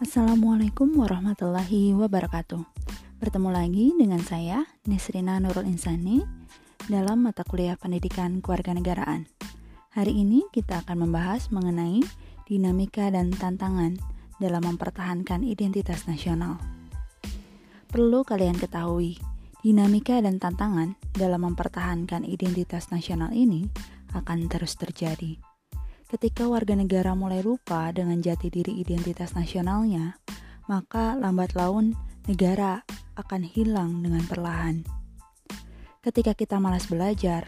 Assalamualaikum warahmatullahi wabarakatuh. Bertemu lagi dengan saya, Nisrina Nurul Insani, dalam mata kuliah Pendidikan Kewarganegaraan. Hari ini kita akan membahas mengenai dinamika dan tantangan dalam mempertahankan identitas nasional. Perlu kalian ketahui, dinamika dan tantangan dalam mempertahankan identitas nasional ini akan terus terjadi Ketika warga negara mulai lupa dengan jati diri identitas nasionalnya, maka lambat laun negara akan hilang dengan perlahan. Ketika kita malas belajar,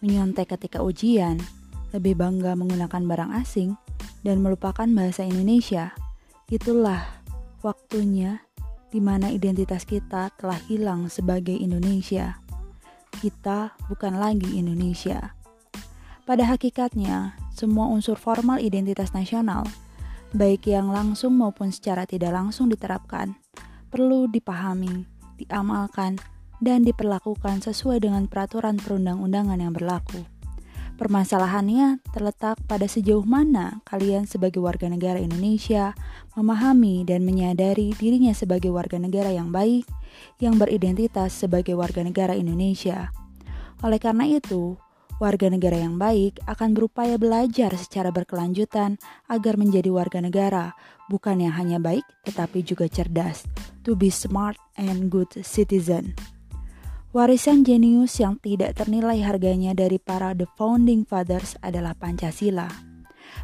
menyontek ketika ujian, lebih bangga menggunakan barang asing, dan melupakan bahasa Indonesia, itulah waktunya di mana identitas kita telah hilang sebagai Indonesia. Kita bukan lagi Indonesia. Pada hakikatnya, semua unsur formal identitas nasional, baik yang langsung maupun secara tidak langsung diterapkan, perlu dipahami, diamalkan, dan diperlakukan sesuai dengan peraturan perundang-undangan yang berlaku. Permasalahannya terletak pada sejauh mana kalian sebagai warga negara Indonesia memahami dan menyadari dirinya sebagai warga negara yang baik, yang beridentitas sebagai warga negara Indonesia. Oleh karena itu, Warga negara yang baik akan berupaya belajar secara berkelanjutan agar menjadi warga negara, bukan yang hanya baik tetapi juga cerdas. To be smart and good citizen. Warisan jenius yang tidak ternilai harganya dari para the founding fathers adalah Pancasila.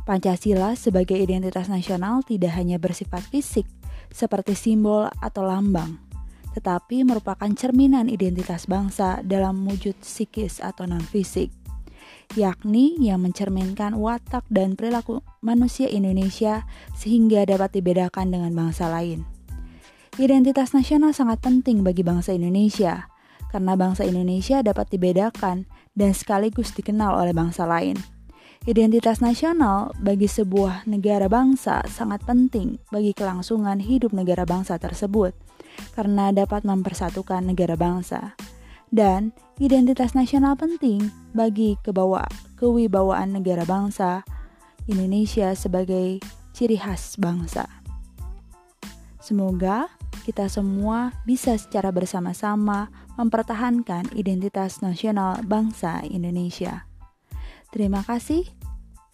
Pancasila sebagai identitas nasional tidak hanya bersifat fisik, seperti simbol atau lambang, tetapi merupakan cerminan identitas bangsa dalam wujud psikis atau non-fisik yakni yang mencerminkan watak dan perilaku manusia Indonesia sehingga dapat dibedakan dengan bangsa lain. Identitas nasional sangat penting bagi bangsa Indonesia, karena bangsa Indonesia dapat dibedakan dan sekaligus dikenal oleh bangsa lain. Identitas nasional bagi sebuah negara bangsa sangat penting bagi kelangsungan hidup negara bangsa tersebut, karena dapat mempersatukan negara bangsa dan identitas nasional penting bagi kebawa, kewibawaan negara bangsa Indonesia sebagai ciri khas bangsa. Semoga kita semua bisa secara bersama-sama mempertahankan identitas nasional bangsa Indonesia. Terima kasih.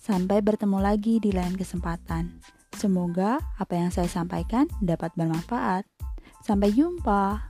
Sampai bertemu lagi di lain kesempatan. Semoga apa yang saya sampaikan dapat bermanfaat. Sampai jumpa.